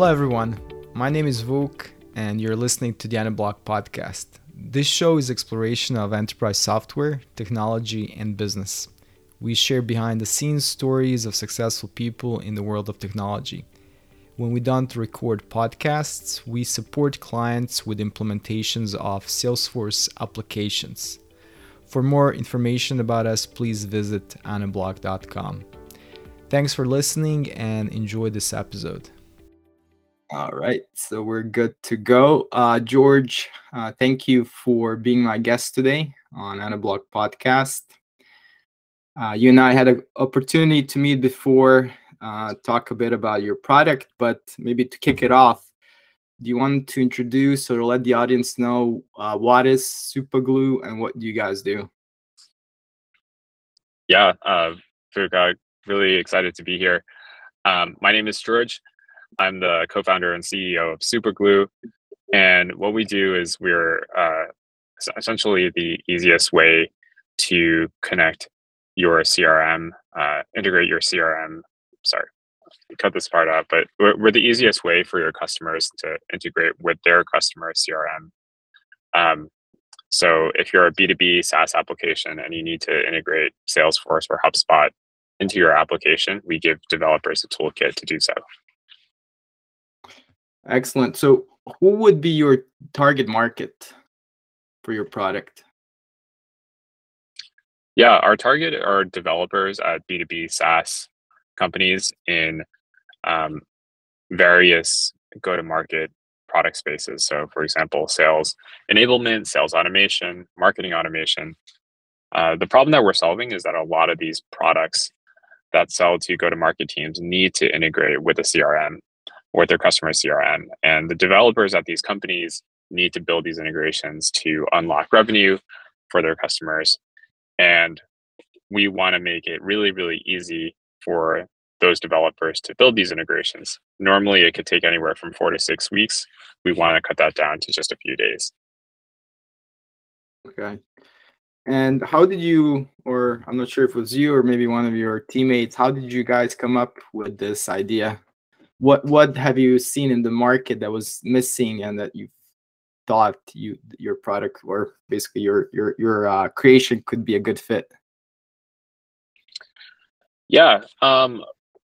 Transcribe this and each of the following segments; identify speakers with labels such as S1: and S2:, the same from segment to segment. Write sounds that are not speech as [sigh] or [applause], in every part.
S1: Hello, everyone. My name is Vuk, and you're listening to the Anablock podcast. This show is exploration of enterprise software, technology, and business. We share behind the scenes stories of successful people in the world of technology. When we don't record podcasts, we support clients with implementations of Salesforce applications. For more information about us, please visit anablock.com. Thanks for listening and enjoy this episode.
S2: All right, so we're good to go. Uh, George, uh, thank you for being my guest today on Anablock Podcast. Uh, you and I had an opportunity to meet before, uh, talk a bit about your product, but maybe to kick it off, do you want to introduce or let the audience know uh, what is Superglue and what do you guys do?
S3: Yeah, uh, really excited to be here. Um, my name is George. I'm the co-founder and CEO of Superglue, and what we do is we're uh, essentially the easiest way to connect your CRM, uh, integrate your CRM. Sorry, cut this part out, but we're, we're, the easiest way for your customers to integrate with their customer CRM. Um, so if you're a B2B SaaS application and you need to integrate Salesforce or HubSpot into your application, we give developers a toolkit to do so.
S2: Excellent. So, who would be your target market for your product?
S3: Yeah, our target are developers at B2B SaaS companies in um, various go to market product spaces. So, for example, sales enablement, sales automation, marketing automation. Uh, the problem that we're solving is that a lot of these products that sell to go to market teams need to integrate with a CRM with their customer CRM. And the developers at these companies need to build these integrations to unlock revenue for their customers. And we want to make it really, really easy for those developers to build these integrations. Normally, it could take anywhere from four to six weeks. We want to cut that down to just a few days.
S2: Okay. And how did you, or I'm not sure if it was you or maybe one of your teammates, how did you guys come up with this idea? What what have you seen in the market that was missing and that you thought you your product or basically your your your uh, creation could be a good fit?
S3: Yeah um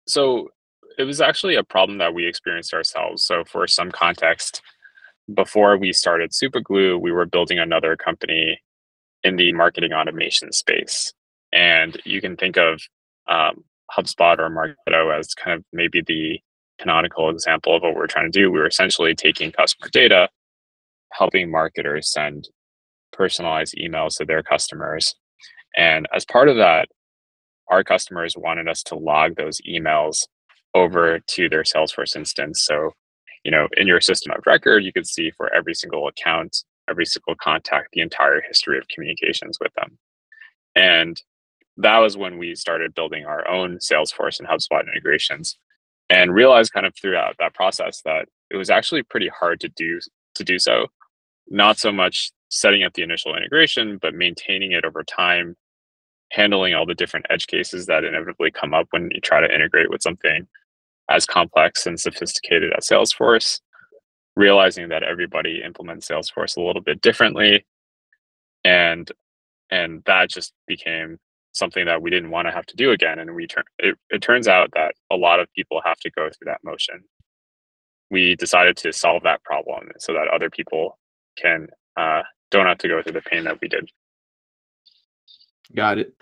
S3: so it was actually a problem that we experienced ourselves. So for some context before we started superglue we were building another company in the marketing automation space. And you can think of um, hubspot or marketo as kind of maybe the canonical example of what we're trying to do. We were essentially taking customer data, helping marketers send personalized emails to their customers. And as part of that, our customers wanted us to log those emails over to their Salesforce instance. So, you know, in your system of record, you could see for every single account, every single contact, the entire history of communications with them. And that was when we started building our own Salesforce and HubSpot integrations and realized kind of throughout that process that it was actually pretty hard to do to do so. Not so much setting up the initial integration but maintaining it over time handling all the different edge cases that inevitably come up when you try to integrate with something as complex and sophisticated as salesforce. Realizing that everybody implements salesforce a little bit differently and and that just became something that we didn't want to have to do again. And we turn it, it turns out that a lot of people have to go through that motion. We decided to solve that problem so that other people can uh, don't have to go through the pain that we did.
S2: Got it.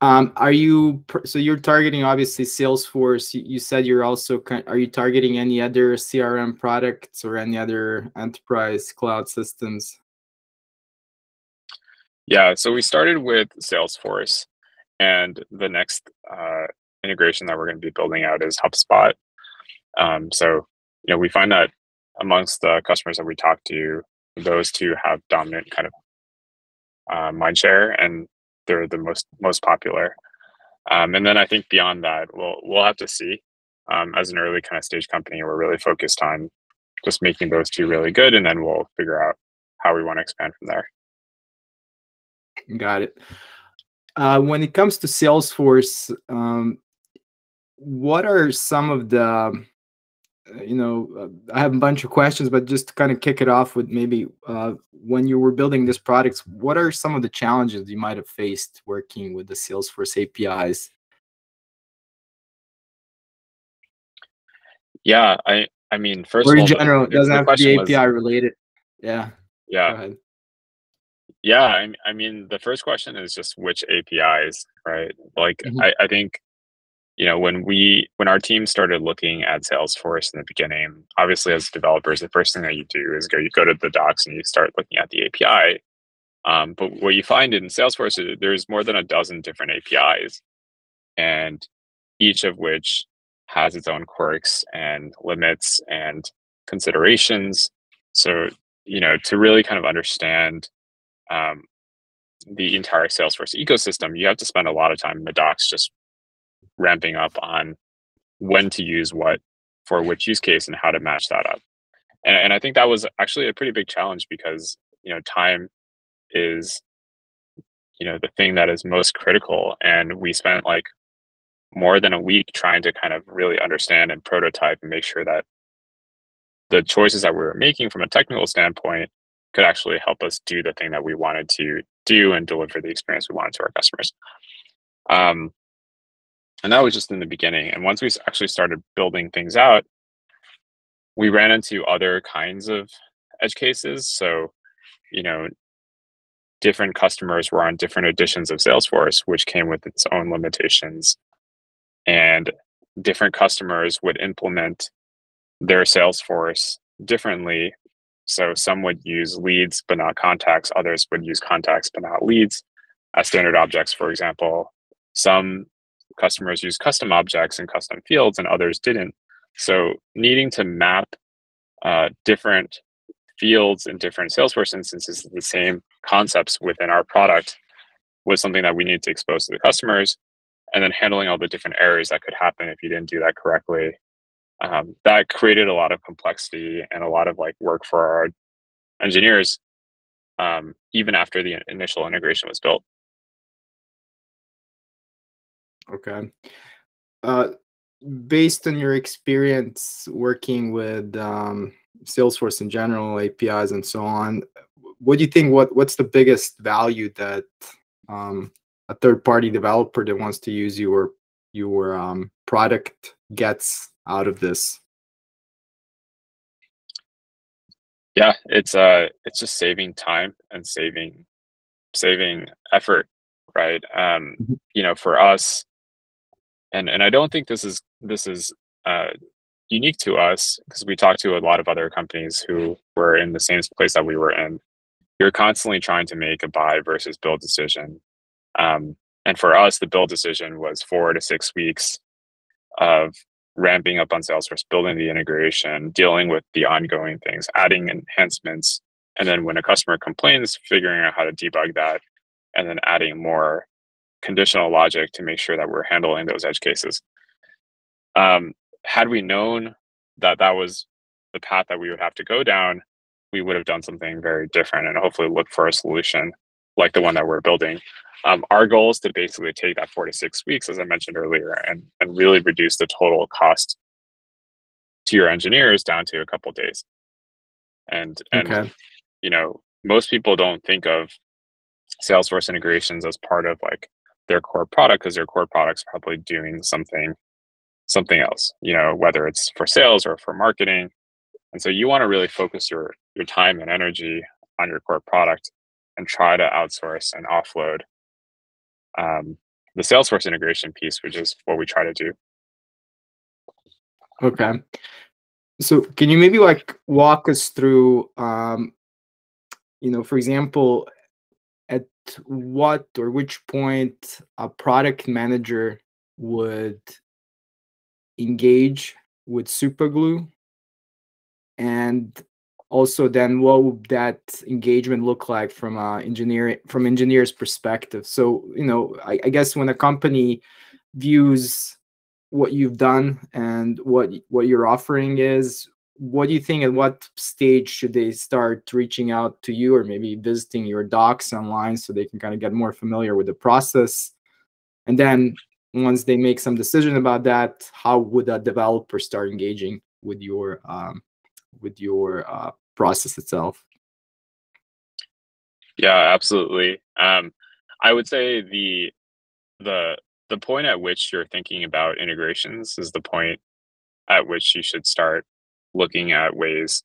S2: Um, are you so you're targeting obviously Salesforce? You, said you're also are you targeting any other CRM products or any other enterprise cloud systems?
S3: Yeah, so we started with Salesforce, and the next uh, integration that we're going to be building out is HubSpot. Um, so, you know, we find that amongst the customers that we talk to, those two have dominant kind of uh, mind share, and they're the most most popular. Um, and then I think beyond that, we'll we'll have to see. Um, as an early kind of stage company, we're really focused on just making those two really good, and then we'll figure out how we want to expand from there.
S2: Got it. Uh, when it comes to Salesforce, um, what are some of the uh, you know, uh, I have a bunch of questions, but just to kind of kick it off with maybe uh, when you were building this product, what are some of the challenges you might have faced working with the Salesforce APIs?
S3: Yeah, I I mean, first
S2: or
S3: in
S2: all, general, it doesn't have to be API was, related.
S3: Yeah. Yeah. Yeah, I, I mean, the first question is just which APIs, right? Like, mm-hmm. I, I think you know when we when our team started looking at salesforce in the beginning obviously as developers the first thing that you do is go you go to the docs and you start looking at the api um, but what you find in salesforce is there's more than a dozen different apis and each of which has its own quirks and limits and considerations so you know to really kind of understand um, the entire salesforce ecosystem you have to spend a lot of time in the docs just ramping up on when to use what for which use case and how to match that up. And, and I think that was actually a pretty big challenge because you know time is you know the thing that is most critical and we spent like more than a week trying to kind of really understand and prototype and make sure that the choices that we were making from a technical standpoint could actually help us do the thing that we wanted to do and deliver the experience we wanted to our customers. Um, and that was just in the beginning. And once we actually started building things out, we ran into other kinds of edge cases. So, you know, different customers were on different editions of Salesforce, which came with its own limitations. And different customers would implement their Salesforce differently. So some would use leads but not contacts, others would use contacts but not leads as standard objects, for example. Some customers use custom objects and custom fields and others didn't. So needing to map uh, different fields and different Salesforce instances the same concepts within our product was something that we needed to expose to the customers and then handling all the different errors that could happen if you didn't do that correctly. Um, that created a lot of complexity and a lot of like work for our engineers um, even after the initial integration was built.
S2: Okay. Uh, based on your experience working with um, Salesforce in general, APIs and so on, what do you think? What what's the biggest value that um, a third party developer that wants to use your your um, product gets out of this?
S3: Yeah, it's uh, it's just saving time and saving saving effort, right? Um, mm-hmm. You know, for us, and and I don't think this is this is uh, unique to us because we talked to a lot of other companies who were in the same place that we were in. You're constantly trying to make a buy versus build decision, um, and for us, the build decision was four to six weeks of ramping up on Salesforce, building the integration, dealing with the ongoing things, adding enhancements, and then when a customer complains, figuring out how to debug that, and then adding more conditional logic to make sure that we're handling those edge cases. Um, had we known that that was the path that we would have to go down, we would have done something very different and hopefully look for a solution like the one that we're building. Um, our goal is to basically take that four to six weeks, as I mentioned earlier, and, and really reduce the total cost to your engineers down to a couple days. And and okay. you know, most people don't think of Salesforce integrations as part of like their core product because their core product's probably doing something something else you know whether it's for sales or for marketing and so you want to really focus your your time and energy on your core product and try to outsource and offload um, the salesforce integration piece which is what we try to do.
S2: Okay. So can you maybe like walk us through um, you know for example at what or which point a product manager would engage with superglue? And also then what would that engagement look like from a engineering from engineer's perspective? So you know I, I, guess when a company views what you've done and what what your offering is what do you think at what stage should they start reaching out to you or maybe visiting your docs online so they can kind of get more familiar with the process? And then once they make some decision about that how would a developer start engaging with your um, with your uh, process itself.
S3: Yeah, absolutely. Um, I would say the the the point at which you're thinking about integrations is the point at which you should start looking at ways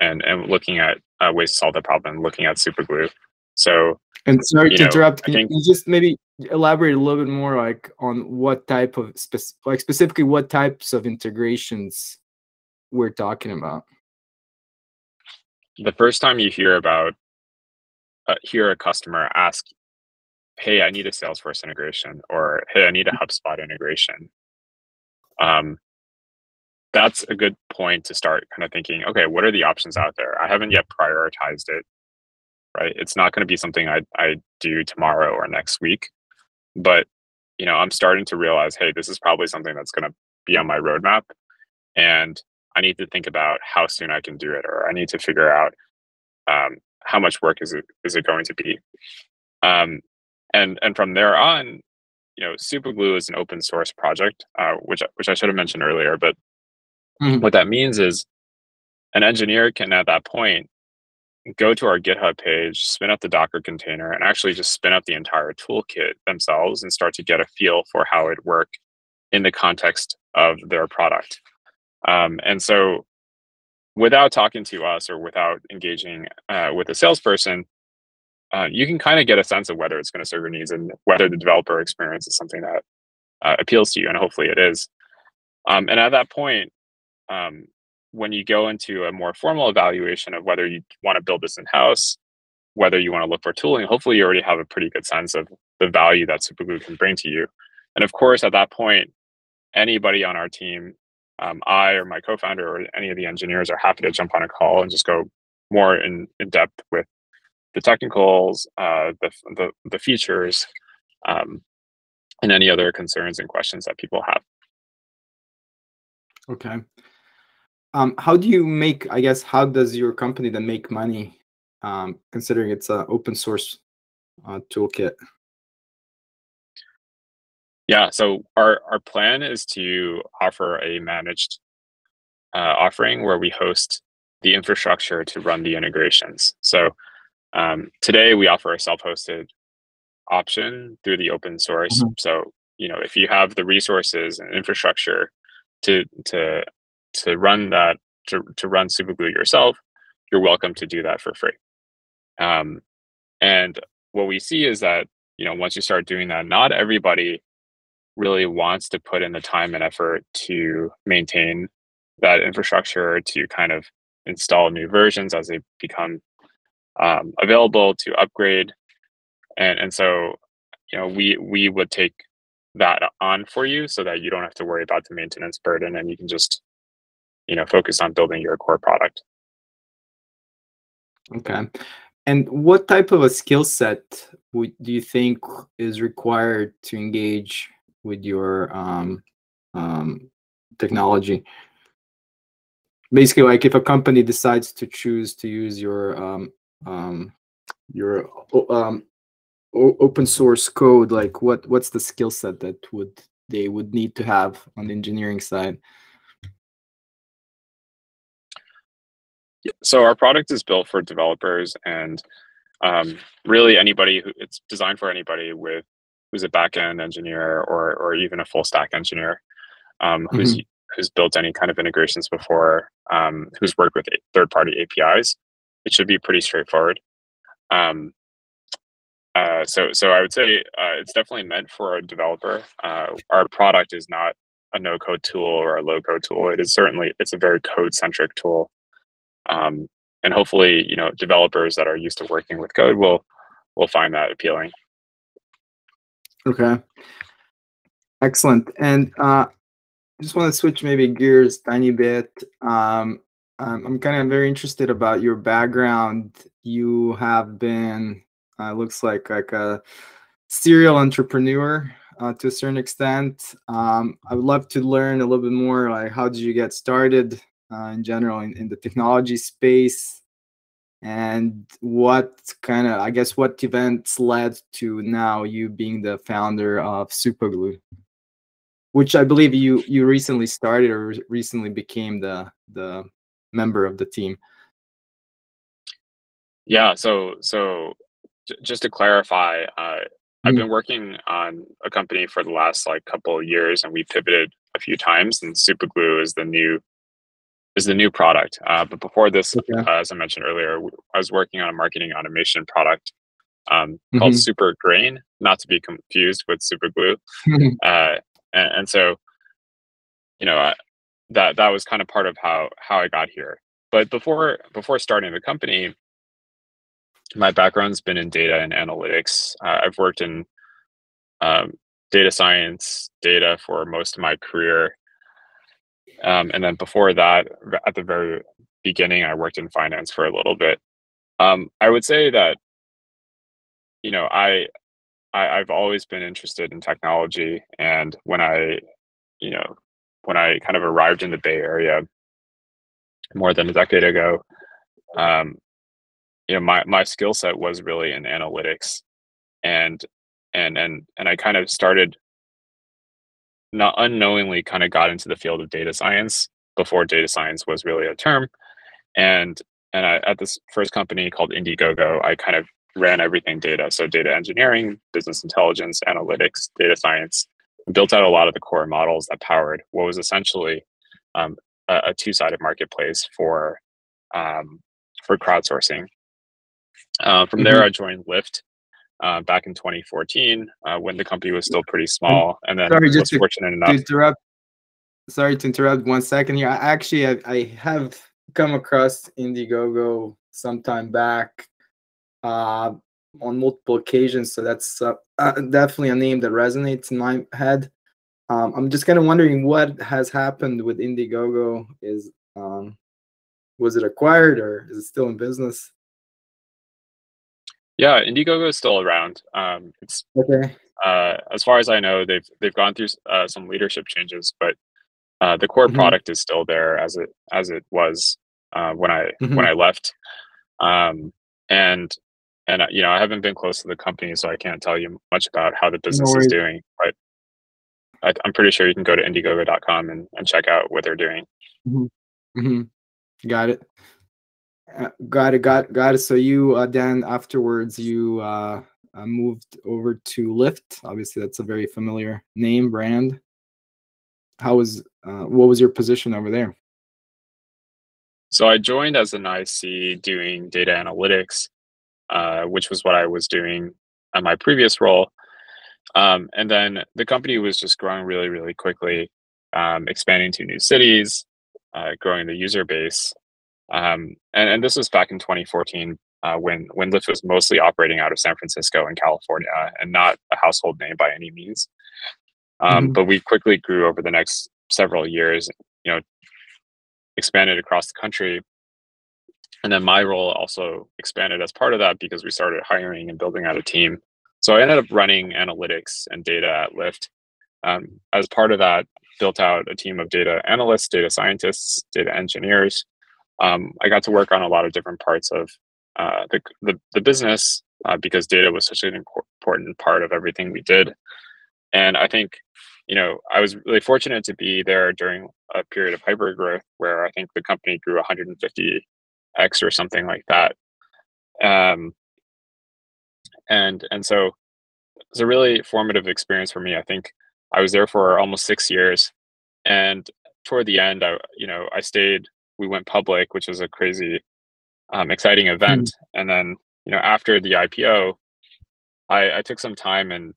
S3: and and looking at uh, ways to solve the problem, looking at superglue. So
S2: and sorry to
S3: know,
S2: interrupt. Can
S3: think-
S2: you just maybe elaborate a little bit more, like on what type of like specifically what types of integrations we're talking about?
S3: The first time you hear about uh, hear a customer ask hey i need a salesforce integration or hey i need a hubspot integration um, that's a good point to start kind of thinking okay what are the options out there? I haven't yet prioritized it right? It's not going to be something I, I do tomorrow or next week but you know i'm starting to realize hey this is probably something that's going to be on my roadmap and i need to think about how soon i can do it or i need to figure out um, how much work is it is it going to be um, and and from there on you know superglue is an open source project uh, which which i should have mentioned earlier but
S2: Mhm.
S3: what that means is an engineer can at that point go to our github page spin up the docker container and actually just spin up the entire toolkit themselves and start to get a feel for how it work in the context of their product um, and so without talking to us or without engaging uh, with a salesperson uh, you can kind of get a sense of whether it's going to serve your needs and whether the developer experience is something that uh, appeals to you and hopefully it is um, and at that point um, when you go into a more formal evaluation of whether you want to build this in house, whether you want to look for tooling, hopefully you already have a pretty good sense of the value that Superglue can bring to you. And of course, at that point, anybody on our team, um, I or my co-founder or any of the engineers are happy to jump on a call and just go more in, in depth with the technicals, uh, the, the the features, um, and any other concerns and questions that people have.
S2: Okay. Um, how do you make? I guess how does your company then make money, um, considering it's an open source uh, toolkit?
S3: Yeah, so our our plan is to offer a managed uh, offering where we host the infrastructure to run the integrations. So um, today we offer a self-hosted option through the open source.
S2: Mhm.
S3: So you know if you have the resources and infrastructure to to to run that to to run Superglue yourself, you're welcome to do that for free. Um, and what we see is that you know once you start doing that, not everybody really wants to put in the time and effort to maintain that infrastructure to kind of install new versions as they become um, available to upgrade and and so you know we we would take that on for you so that you don't have to worry about the maintenance burden and you can just you know focus on building your core product
S2: Okay. And what type of a skill set would do you think is required to engage with your um, um, technology? Basically, like if a company decides to choose to use your um, um, your um, open source code, like what what's the skill set that would they would need to have on the engineering side?
S3: so our product is built for developers and um, really anybody who it's designed for anybody with who's a backend engineer or or even a full stack engineer um, who's who's built any kind of integrations before um, who's worked with third party apis it should be pretty straightforward. Um, uh, so so i would say uh, it's definitely meant for a developer. Uh, our product is not a no code tool or a low code tool. It is certainly it's a very code centric tool. Um, and hopefully you know developers that are used to working with code will will find that appealing
S2: Okay. Excellent. And uh, just want to switch maybe gears tiny bit. Um, I'm kind of very interested about your background. You have been, uh, looks like like a serial entrepreneur uh, to a certain extent. Um, I would love to learn a little bit more. Like, how did you get started uh, in general in, in the technology space? And what kind of i guess what events led to now you being the founder of superglue which I believe you you recently started or recently became the the member of the team.
S3: Yeah. So so j- just to clarify, uh, I've been working on a company for the last like couple of years, and we pivoted a few times. And Superglue is the new is the new product. Uh, but before this,
S2: Okay.
S3: uh, as I mentioned earlier, I was working on a marketing automation product um, called
S2: Mhm.
S3: Supergrain, not to be confused with Superglue. uh, and, and so you know I, that that was kind of part of how how I got here. But before before starting the company, my background's been in data and analytics. Uh, I've worked in um, data science, data for most of my career, um, and then before that, at the very beginning, I worked in finance for a little bit. Um, I would say that you know I, I I've always been interested in technology, and when I you know when I kind of arrived in the Bay Area more than a decade ago, um, you know my my skill set was really in analytics, and and and and I kind of started not unknowingly kind of got into the field of data science before data science was really a term, and and I, at this first company called Indiegogo, I kind of ran everything data, so data engineering, business intelligence, analytics, data science, built out a lot of the core models that powered what was essentially um, a, a two-sided marketplace for um, for crowdsourcing. Uh, from there,
S2: Mhm.
S3: I joined Lyft uh, back in 2014 uh, when the company was still pretty small, and then
S2: sorry,
S3: was
S2: just to-
S3: fortunate
S2: to
S3: enough.
S2: interrupt sorry to interrupt one second here. I actually I, I have come across indiegogo sometime back uh on multiple occasions so that's uh, uh, definitely a name that resonates in my head. Um, i'm just kind of wondering what has happened with indiegogo. Is um was it acquired or is it still in business
S3: Yeah, Indiegogo is still around. Um, it's
S2: okay
S3: uh, as far as I know, they've they've gone through uh, some leadership changes, but uh, the core
S2: Mhm.
S3: product is still there as it as it was uh, when I
S2: Mhm.
S3: when I left. Um, and and you know, I haven't been close to the company, so I can't tell you much about how the business is doing. But I, I'm pretty sure you can go to Indiegogo.com and, and check out what they're doing.
S2: hmm Got it. Uh, got it. Got got it. So you uh, then afterwards you uh, uh, moved over to Lyft. Obviously, that's a very familiar name brand. How was uh, what was your position over there?
S3: So I joined as an IC doing data analytics, which was what I was doing at my previous role. Um, and then the company was just growing really, really quickly, um, expanding to new cities, growing the user base. Um, and, and this was back in 2014 uh, when when Lyft was mostly operating out of San Francisco and California, and not a household name by any means. Um,
S2: Mhm.
S3: But we quickly grew over the next several years. You know, expanded across the country. And then my role also expanded as part of that because we started hiring and building out a team. So I ended up running analytics and data at Lyft. Um, as part of that, built out a team of data analysts, data scientists, data engineers. Um, I got to work on a lot of different parts of uh, the, the, the business uh, because data was such an important part of everything we did. And I think, you know, I was really fortunate to be there during a period of hyper growth where I think the company grew 150x or something like that. Um, and and so it was a really formative experience for me. I think I was there for almost six years, and toward the end, I you know I stayed. We went public, which was a crazy, um, exciting event. And then you know after the IPO, I, I took some time and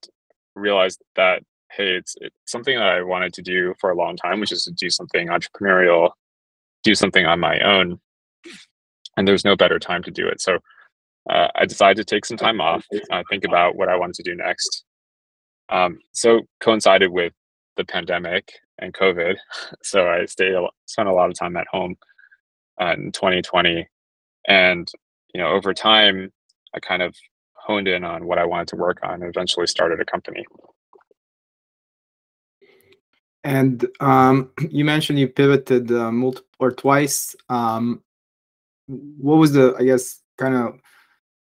S3: realized that hey, it's, it's something that I wanted to do for a long time, which is to do something entrepreneurial, do something on my own, and there's no better time to do it. So uh, I decided to take some time off, uh, think about what I wanted to do next. Um, so coincided with the pandemic and COVID, [laughs] so I stayed spent a lot of time at home uh, in 2020, and you know over time I kind of honed in on what I wanted to work on, and eventually started a company.
S2: And um, [clears throat] you mentioned you pivoted uh, multiple or twice. Um, what was the, I guess, kind of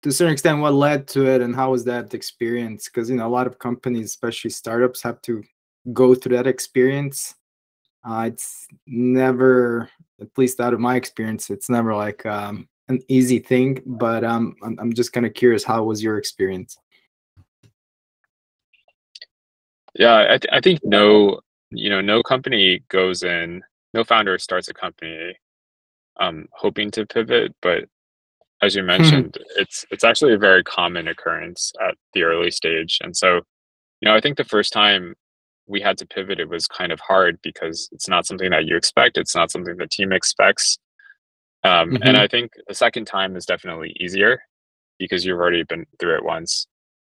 S2: to a certain extent, what led to it, and how was that experience? Because you know, a lot of companies, especially startups, have to go through that experience. Uh, it's never, at least out of my experience, it's never like um, an easy thing. But um, I'm, I'm just kind of curious, how was your experience?
S3: Yeah, I, th- I think no, you know, no company goes in, no founder starts a company um, hoping to pivot, but as you mentioned, it's it's actually a very common occurrence at the early stage. And so, you know, I think the first time we had to pivot, it was kind of hard because it's not something that you expect. It's not something the team expects. Um, mm-hmm. And I think the second time is definitely easier because you've already been through it once.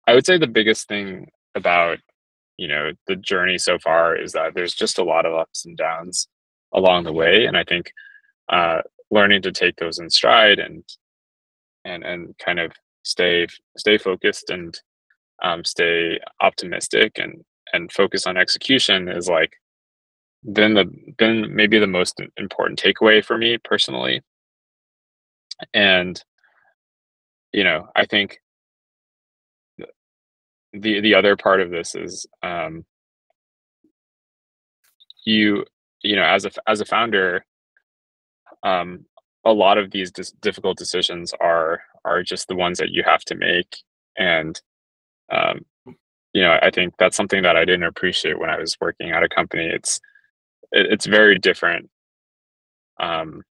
S3: I would say the biggest thing about you know the journey so far is that there's just a lot of ups and downs along the way, and I think uh, learning to take those in stride and and and kind of stay stay focused and um, stay optimistic and and focus on execution is like been the been maybe the most important takeaway for me personally. And you know i think the the other part of this is um you you know as a as a founder um a lot of these dis- difficult decisions are are just the ones that you have to make. And um, you know i think that's something that i didn't appreciate when i was working at a company. It's it, it's very different um,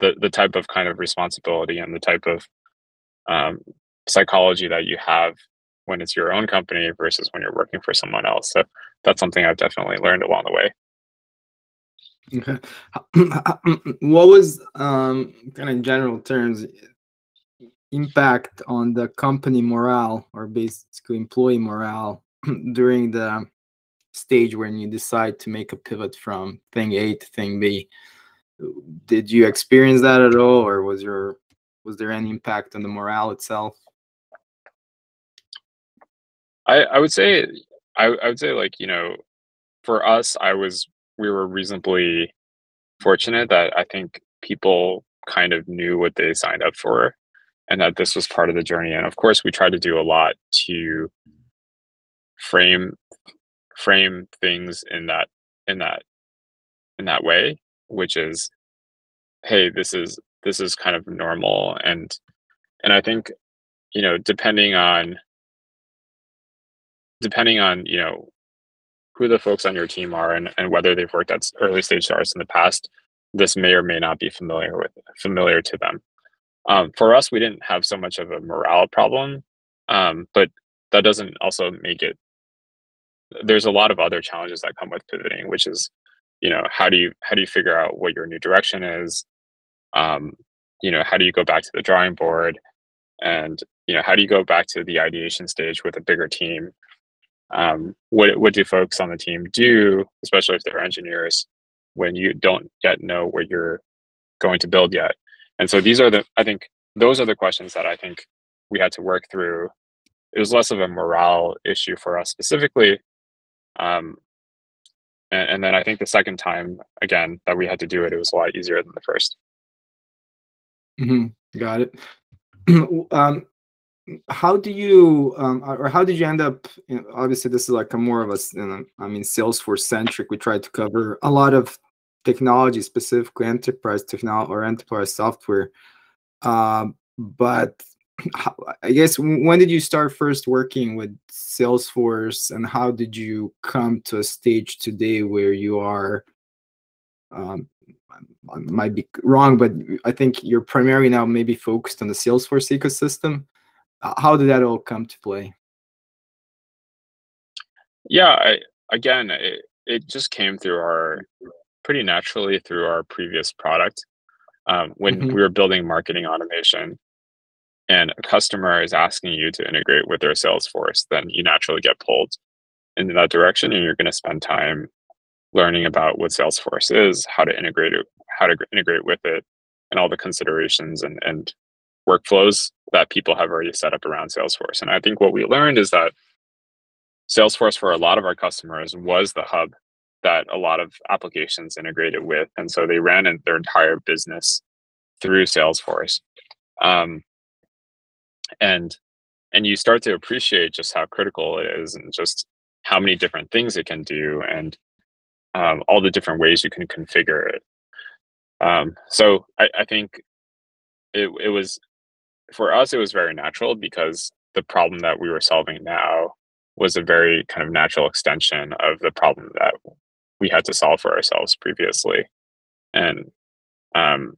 S3: the the type of kind of responsibility and the type of um, psychology that you have when it's your own company versus when you're working for someone else. So that's something i've definitely learned along the way.
S2: Okay. [clears throat] what was um, kind of general terms impact on the company morale or basically employee morale [clears throat] during the stage when you decide to make a pivot from thing A to thing B? Did you experience that at all, or was your was there any impact on the morale itself?
S3: I, I would say I, I would say like you know for us I was we were reasonably fortunate that I think people kind of knew what they signed up for and that this was part of the journey. And of course, we tried to do a lot to frame frame things in that in that in that way, which is, hey, this is this is kind of normal and and I think you know depending on depending on you know who the folks on your team are and, and whether they've worked at early stage startups in the past, this may or may not be familiar with familiar to them. Um, for us, we didn't have so much of a morale problem, um, but that doesn't also make it. There's a lot of other challenges that come with pivoting, which is, you know, how do you how do you figure out what your new direction is? Um, you know, how do you go back to the drawing board? And you know, how do you go back to the ideation stage with a bigger team um, what what do folks on the team do, especially if they're engineers, when you don't yet know what you're going to build yet? And so these are the I think those are the questions that I think we had to work through. It was less of a morale issue for us specifically. Um, and, and then I think the second time again that we had to do it, it was a lot easier than the 1st
S2: mm-hmm. Got it. [clears throat] um, how do you um, or how did you end up you know, obviously this is like a more of a you know, i mean salesforce centric we tried to cover a lot of technology specifically enterprise technology or enterprise software um, but [clears throat] i guess when did you start first working with salesforce and how did you come to a stage today where you are um, I might be wrong, but I think you're primarily now maybe focused on the Salesforce ecosystem how did that all come to play?
S3: Yeah, I, again, it, it just came through our pretty naturally through our previous product. Um, when mm-hmm. we were building marketing automation and a customer is asking you to integrate with their Salesforce, then you naturally get pulled in that direction and you're going to spend time learning about what Salesforce is, how to integrate it, how to integrate with it, and all the considerations and, and workflows that people have already set up around Salesforce. And I think what we learned is that Salesforce for a lot of our customers was the hub that a lot of applications integrated with. And so they ran their entire business through Salesforce. Um, and and you start to appreciate just how critical it is and just how many different things it can do and um, all the different ways you can configure it. Um, so I, I think it, it was for us it was very natural because the problem that we were solving now was a very kind of natural extension of the problem that we had to solve for ourselves previously. And um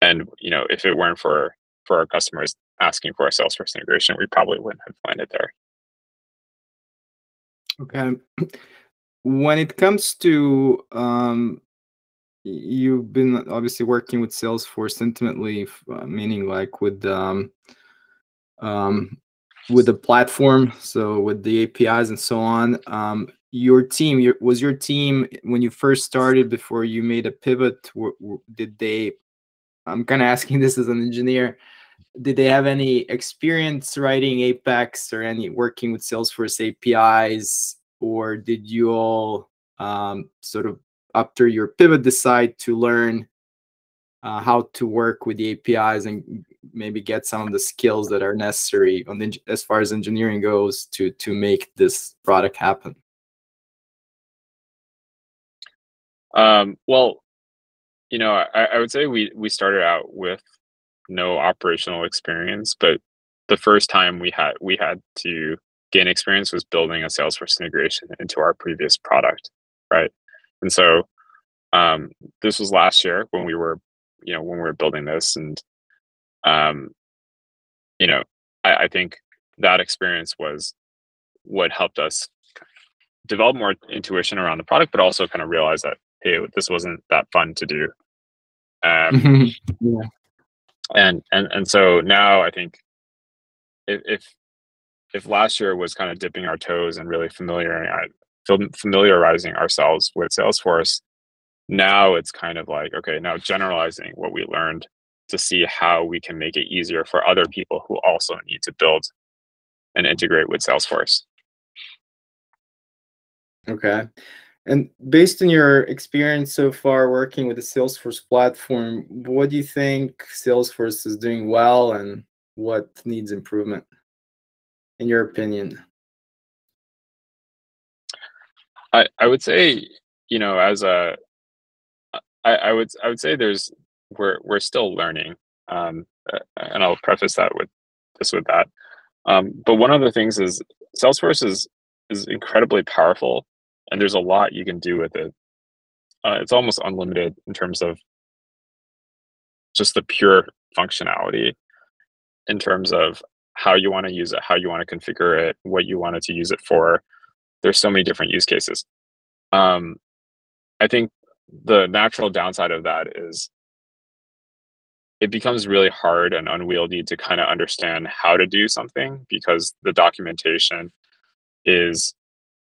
S3: and you know if it weren't for for our customers asking for a salesforce integration we probably wouldn't have landed there.
S2: Okay. When it comes to um you've been obviously working with salesforce intimately uh, meaning like with um um with the platform so with the apis and so on um your team your, was your team when you first started before you made a pivot did they i'm kind of asking [laughs] this as an engineer did they have any experience writing apex or any working with salesforce apis or did you all um, sort of after your pivot decide to learn uh, how to work with the apis and maybe get some of the skills that are necessary on the, as far as engineering goes to to make this product happen
S3: Um, well, you know, I, I would say we we started out with no operational experience, but the first time we had we had to gain experience was building a Salesforce integration into our previous product, right? And so um, this was last year when we were, you know, when we were building this, and um, you know, I, I think that experience was what helped us develop more intuition around the product, but also kind of realize that hey, this wasn't that fun to do. Um, [laughs] yeah. And and and so now I think if, if if last year was kind of dipping our toes and really familiarizing familiarizing ourselves with Salesforce, now it's kind of like okay, now generalizing what we learned to see how we can make it easier for other people who also need to build and integrate with Salesforce.
S2: Okay. And based on your experience so far working with the Salesforce platform, what do you think Salesforce is doing well and what needs improvement, in your opinion?
S3: I, I would say, you know, as a, I, I would I would say there's we're we're still learning, um, and I'll preface that with this with that. Um, but one of the things is Salesforce is is incredibly powerful and there's a lot you can do with it. Uh, it's almost unlimited in terms of just the pure functionality, in terms of how you want to use it, how you want to configure it, what you wanted to use it for. There's so many different use cases. Um, I think the natural downside of that is it becomes really hard and unwieldy to kind of understand how to do something because the documentation is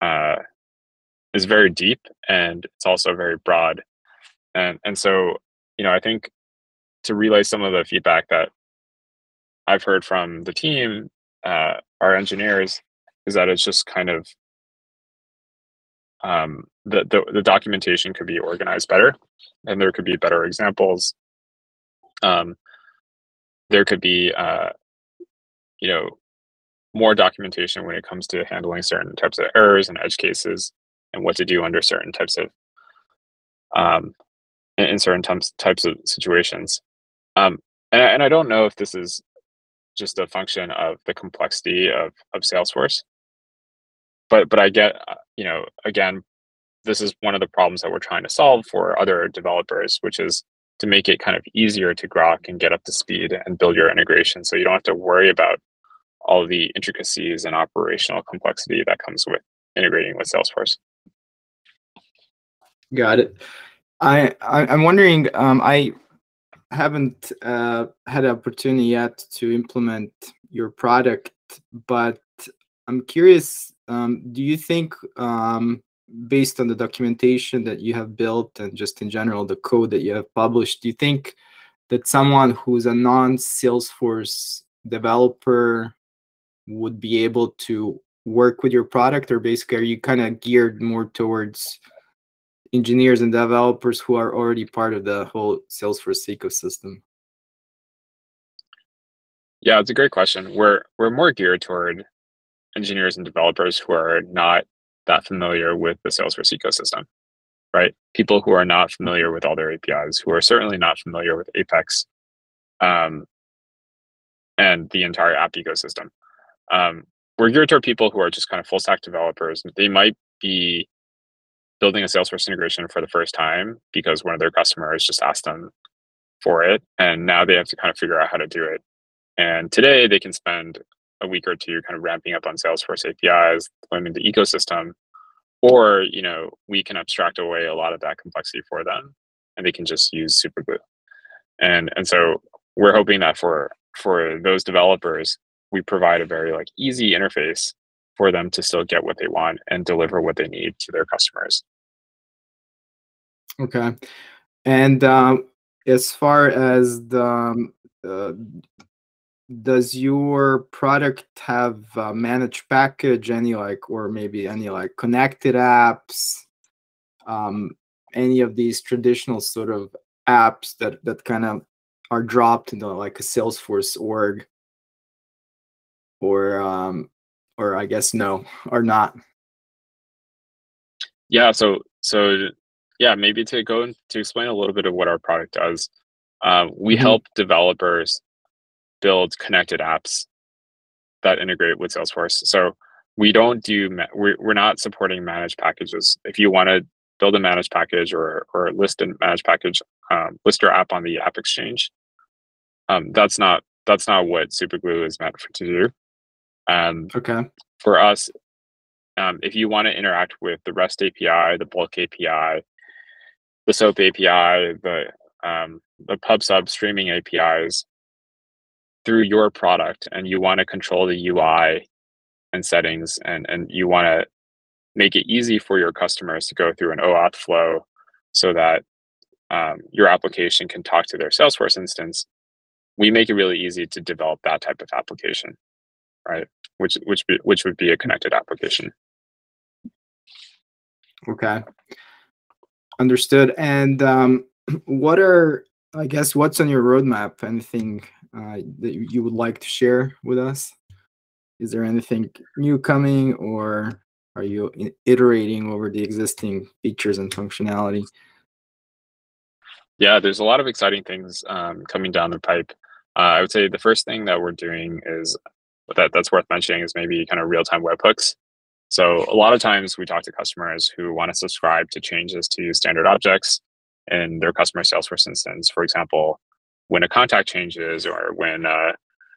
S3: uh, is very deep and it's also very broad. And and so, you know, I think to relay some of the feedback that I've heard from the team, uh, our engineers, is that it's just kind of um, the, the the documentation could be organized better, and there could be better examples. Um, there could be, uh, you know, more documentation when it comes to handling certain types of errors and edge cases and what to do under certain types of um, in certain types types of situations. Um, and, and I don't know if this is just a function of the complexity of of Salesforce, but but I get uh, you know again, this is one of the problems that we're trying to solve for other developers, which is to make it kind of easier to grok and get up to speed and build your integration, so you don't have to worry about all the intricacies and operational complexity that comes with integrating with Salesforce.
S2: Got it. I, I am wondering. Um, I haven't uh, had the opportunity yet to implement your product, but I'm curious. Um, do you think, um, based on the documentation that you have built and just in general the code that you have published, do you think that someone who's a non-Salesforce developer would be able to work with your product, or basically, are you kind of geared more towards engineers and developers who are already part of the whole Salesforce ecosystem?
S3: Yeah, it's a great question. We're we're more geared toward engineers and developers who are not that familiar with the Salesforce ecosystem, right? People who are not familiar with all their APIs, who are certainly not familiar with Apex um, and the entire app ecosystem. Um, we're geared toward people who are just kind of full stack developers. They might be building a Salesforce integration for the first time because one of their customers just asked them for it. And now they have to kind of figure out how to do it. And today they can spend a week or two kind of ramping up on Salesforce APIs, learning the ecosystem, or you know we can abstract away a lot of that complexity for them, and they can just use Superglue. And and so we're hoping that for for those developers, we provide a very like easy interface for them to still get what they want and deliver what they need to their customers.
S2: Okay, and um, as far as the um, uh, does your product have a managed package any like or maybe any like connected apps um any of these traditional sort of apps that that kind of are dropped into like a salesforce org or um or i guess no or not
S3: yeah so so yeah maybe to go to explain a little bit of what our product does um, we mm-hmm. help developers build connected apps that integrate with Salesforce. So we don't do we're, we're not supporting managed packages. If you want to build a managed package or or list a managed package, um, list your app on the App Exchange. Um, that's not that's not what Superglue is meant for, to do. Um,
S2: okay.
S3: For us, um, if you want to interact with the REST API, the Bulk API, the SOAP API, the um, the PubSub streaming APIs, through your product and you want to control the UI and settings and, and you want to make it easy for your customers to go through an OAuth flow so that um, your application can talk to their Salesforce instance, we make it really easy to develop that type of application, right? Which which be, which would be a connected application.
S2: Okay, understood. And um, [clears throat] what are I guess what's on your roadmap? Anything uh, that you would like to share with us? Is there anything new coming, or are you iterating over the existing features and functionality?
S3: Yeah, there's a lot of exciting things um, coming down the pipe. Uh, I would say the first thing that we're doing is that that's worth mentioning is maybe kind of real-time webhooks. So a lot of times we talk to customers who want to subscribe to changes to standard objects in their customer Salesforce instance. For example, when a contact changes or when uh,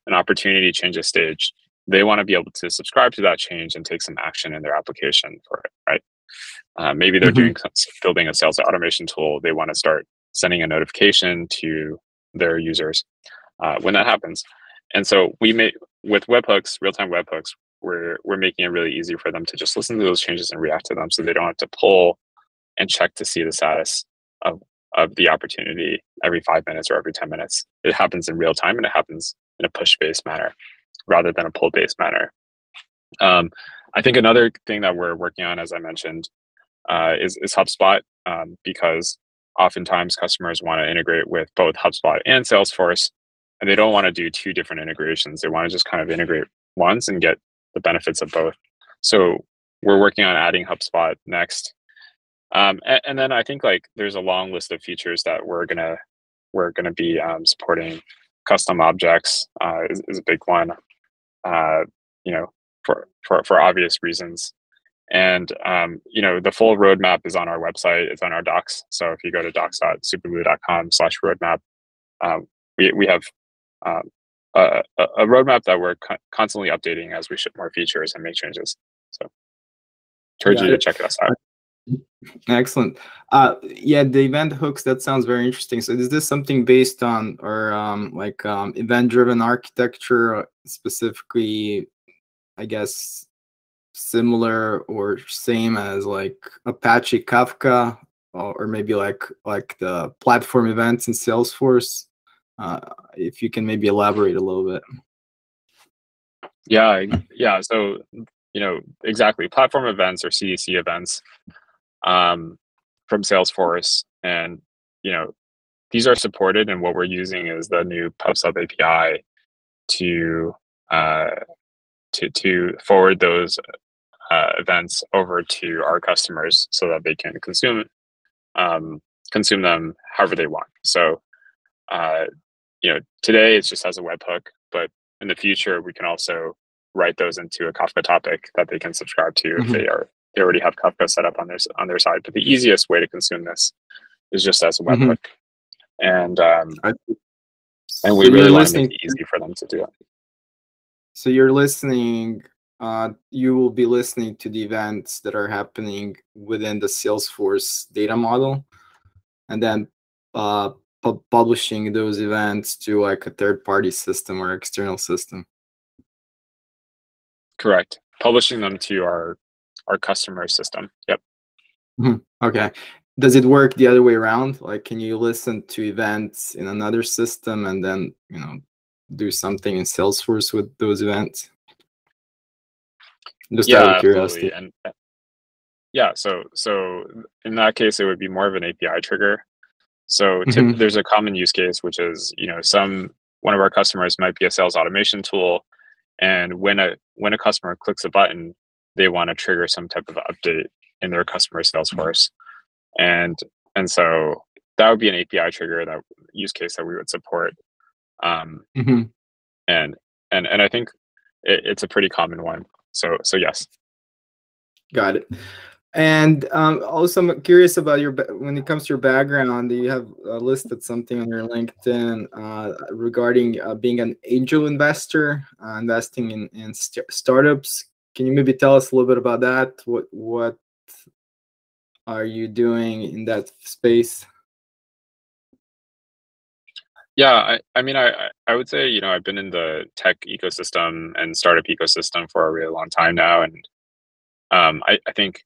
S3: an opportunity changes stage, they want to be able to subscribe to that change and take some action in their application for it, right? Uh, maybe they're mm-hmm. doing building a sales automation tool. They want to start sending a notification to their users uh, when that happens. And so we make with webhooks, real-time webhooks, we're we're making it really easy for them to just listen to those changes and react to them, so they don't have to pull and check to see the status of of the opportunity every five minutes or every 10 minutes. It happens in real time and it happens in a push based manner rather than a pull based manner. Um, I think another thing that we're working on, as I mentioned, uh, is, is HubSpot um, because oftentimes customers want to integrate with both HubSpot and Salesforce, and they don't want to do two different integrations. They want to just kind of integrate once and get the benefits of both. So we're working on adding HubSpot next um, and, and, then I think like there's a long list of features that we're gonna we're gonna be um, supporting. Custom objects uh, is, is, a big one, uh, you know, for, for for obvious reasons. And um, you know, the full roadmap is on our website. It's on our docs. So if you go to docs.superglue.com/roadmap, um, we we have um, a, a, roadmap that we're co- constantly updating as we ship more features and make changes. So, encourage yeah, you to check us out. [laughs]
S2: Excellent. Uh, yeah, the event hooks, that sounds very interesting. So is this something based on or um, like um, event-driven architecture, specifically, I guess, similar or same as like Apache Kafka or maybe like like the platform events in Salesforce? Uh, if you can maybe elaborate a little bit.
S3: Yeah, yeah. So, you know, exactly. Platform events or CDC events um, from Salesforce, and you know these are supported. And what we're using is the new PubSub API to uh, to to forward those uh, events over to our customers so that they can consume um, consume them however they want. So, uh, you know, today it's just as a webhook, but in the future we can also write those into a Kafka topic that they can subscribe to mm-hmm. if they are they already have Kafka set up on their on their side. But the easiest way to consume this is just as a webhook, mm-hmm. and um, and we so really want to make it easy for them to do it.
S2: So you're listening. Uh, you will be listening to the events that are happening within the Salesforce data model, and then uh, pu- publishing those events to like a third-party system or external system.
S3: Correct. Publishing them to our our customer system. Yep.
S2: Mm-hmm. Okay. Does it work the other way around? Like, can you listen to events in another system and then you know do something in Salesforce with those events?
S3: Just yeah, out of curiosity. And yeah, so so in that case, it would be more of an API trigger. So mm-hmm. there's a common use case, which is you know some one of our customers might be a sales automation tool, and when a when a customer clicks a button, they want to trigger some type of update in their customer Salesforce, and and so that would be an API trigger that use case that we would support. Um, mm-hmm. And and and I think it, it's a pretty common one. So so yes.
S2: Got it. And um, also, I'm curious about your when it comes to your background. You have uh, listed something on your LinkedIn uh, regarding uh, being an angel investor, uh, investing in in st- startups. Can you maybe tell us a little bit about that? What what are you doing in that space?
S3: Yeah, I, I mean, I, I would say, you know, I've been in the tech ecosystem and startup ecosystem for a really long time now. And um, I, I think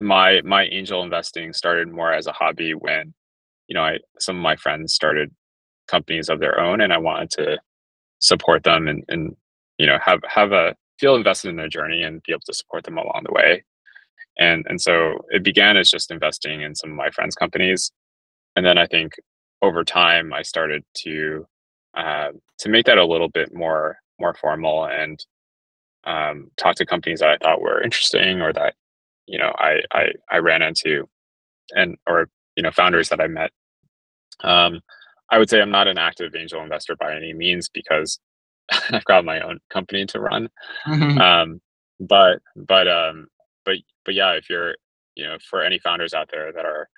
S3: my my angel investing started more as a hobby when, you know, I some of my friends started companies of their own and I wanted to support them and, and you know, have have a feel invested in their journey and be able to support them along the way. And and so it began as just investing in some of my friends' companies. And then I think over time, I started to uh, to make that a little bit more more formal and um, talk to companies that I thought were interesting or that you know I I, I ran into and or you know founders that I met. Um, I would say I'm not an active angel investor by any means because [laughs] I've got my own company to run. Mm-hmm. Um, but but um, but but yeah, if you're you know for any founders out there that are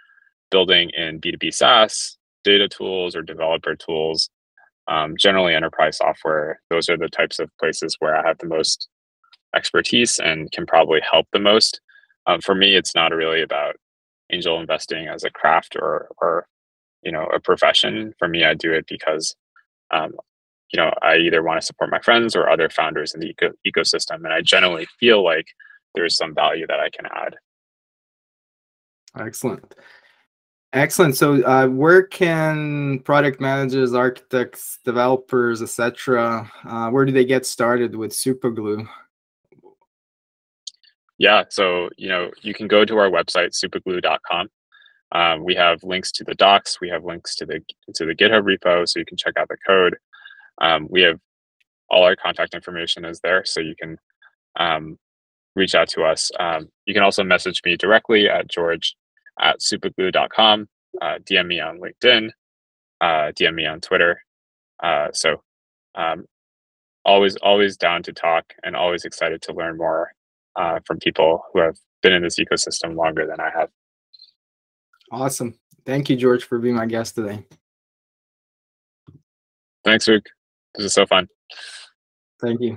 S3: building in B2B SaaS, data tools or developer tools, um, generally enterprise software. Those are the types of places where I have the most expertise and can probably help the most. Um, for me, it's not really about angel investing as a craft or or you know a profession. For me, I do it because um, you know I either want to support my friends or other founders in the eco- ecosystem, and I generally feel like there's some value that I can add.
S2: Excellent. Excellent. So, uh, where can product managers, architects, developers, etc., uh, where do they get started with Superglue?
S3: Yeah, so you know you can go to our website superglue.com. Um, we have links to the docs. We have links to the to the GitHub repo, so you can check out the code. Um, we have all our contact information is there, so you can um, reach out to us. Um, you can also message me directly at George at superglue.com. Uh, DM me on LinkedIn, uh, DM me on Twitter. Uh, so um, always, always down to talk and always excited to learn more uh, from people who have been in this ecosystem longer than I have.
S2: Awesome. Thank you, George, for being my guest today.
S3: Thanks, Luke. This is so fun.
S2: Thank you.